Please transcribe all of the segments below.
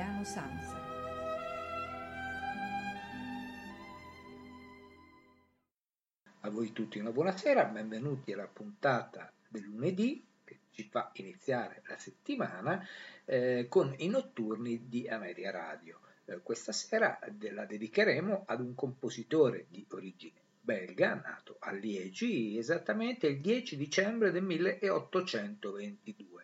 Massimiliano Sanza. A voi tutti una buonasera, benvenuti alla puntata del lunedì che ci fa iniziare la settimana eh, con i notturni di Ameria Radio. Eh, questa sera la dedicheremo ad un compositore di origine belga nato a Liegi esattamente il 10 dicembre del 1822,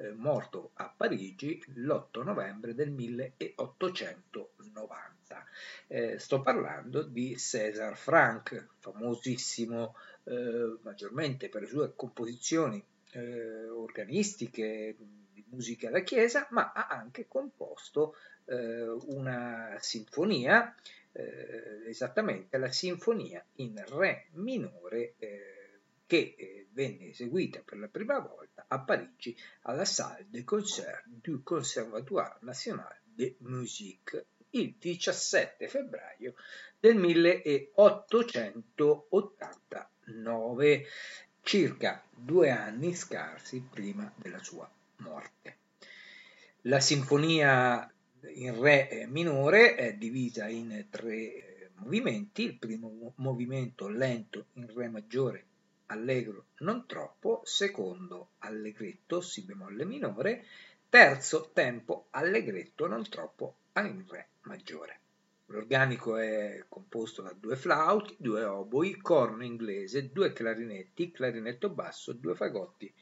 eh, morto a Parigi l'8 novembre del 1890. Eh, sto parlando di César Franck, famosissimo eh, maggiormente per le sue composizioni eh, organistiche, di musica da chiesa, ma ha anche composto eh, una sinfonia esattamente la sinfonia in re minore che eh, venne eseguita per la prima volta a Parigi alla Salle de Concert du Conservatoire National de Musique il 17 febbraio del 1889, circa due anni scarsi prima della sua morte. La sinfonia in re minore è divisa in tre eh, movimenti, il primo movimento lento in re maggiore, allegro non troppo, secondo allegretto, si bemolle minore, terzo tempo allegretto non troppo in re maggiore. L'organico è composto da due flauti, due oboi, corno inglese, due clarinetti, clarinetto basso, due fagotti,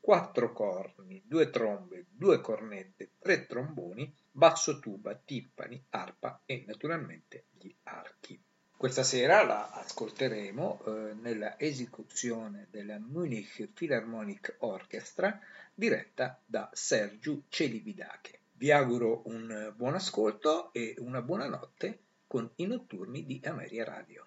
quattro corni, due trombe, due cornette, tre tromboni, basso tuba, timpani, arpa e naturalmente gli archi. Questa sera la ascolteremo eh, nella esecuzione della Munich Philharmonic Orchestra diretta da Sergiu Celibidache. Vi auguro un buon ascolto e una buona notte con i notturni di Ameria Radio.